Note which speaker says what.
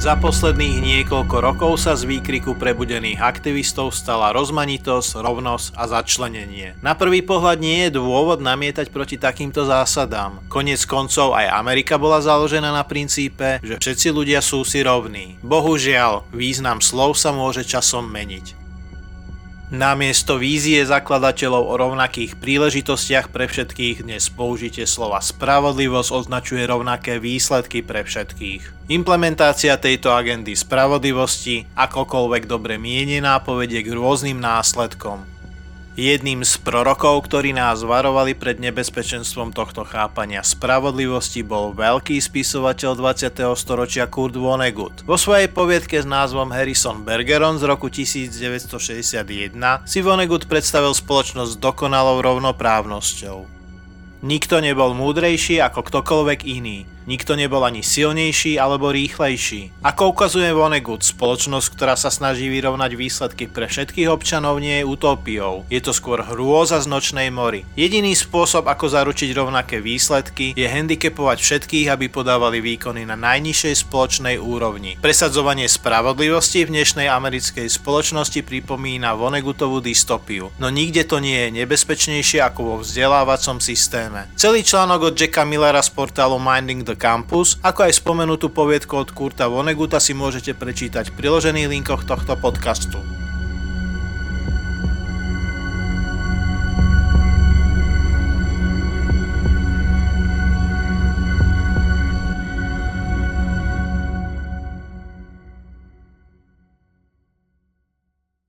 Speaker 1: Za posledných niekoľko rokov sa z výkriku prebudených aktivistov stala rozmanitosť, rovnosť a začlenenie. Na prvý pohľad nie je dôvod namietať proti takýmto zásadám. Konec koncov aj Amerika bola založená na princípe, že všetci ľudia sú si rovní. Bohužiaľ, význam slov sa môže časom meniť. Namiesto vízie zakladateľov o rovnakých príležitostiach pre všetkých dnes použitie slova spravodlivosť označuje rovnaké výsledky pre všetkých. Implementácia tejto agendy spravodlivosti, akokoľvek dobre mienená, povedie k rôznym následkom. Jedným z prorokov, ktorí nás varovali pred nebezpečenstvom tohto chápania spravodlivosti bol veľký spisovateľ 20. storočia Kurt Vonnegut. Vo svojej poviedke s názvom Harrison Bergeron z roku 1961 si Vonnegut predstavil spoločnosť s dokonalou rovnoprávnosťou. Nikto nebol múdrejší ako ktokoľvek iný. Nikto nebol ani silnejší alebo rýchlejší. Ako ukazuje Vonnegut, spoločnosť, ktorá sa snaží vyrovnať výsledky pre všetkých občanov nie je utopiou. Je to skôr hrôza z nočnej mory. Jediný spôsob, ako zaručiť rovnaké výsledky, je handicapovať všetkých, aby podávali výkony na najnižšej spoločnej úrovni. Presadzovanie spravodlivosti v dnešnej americkej spoločnosti pripomína Vonnegutovú dystopiu, no nikde to nie je nebezpečnejšie ako vo vzdelávacom systéme. Celý článok od Jacka Millera z portálu Minding the Campus, ako aj spomenutú poviedku od Kurta Voneguta si môžete prečítať v priložených linkoch tohto podcastu.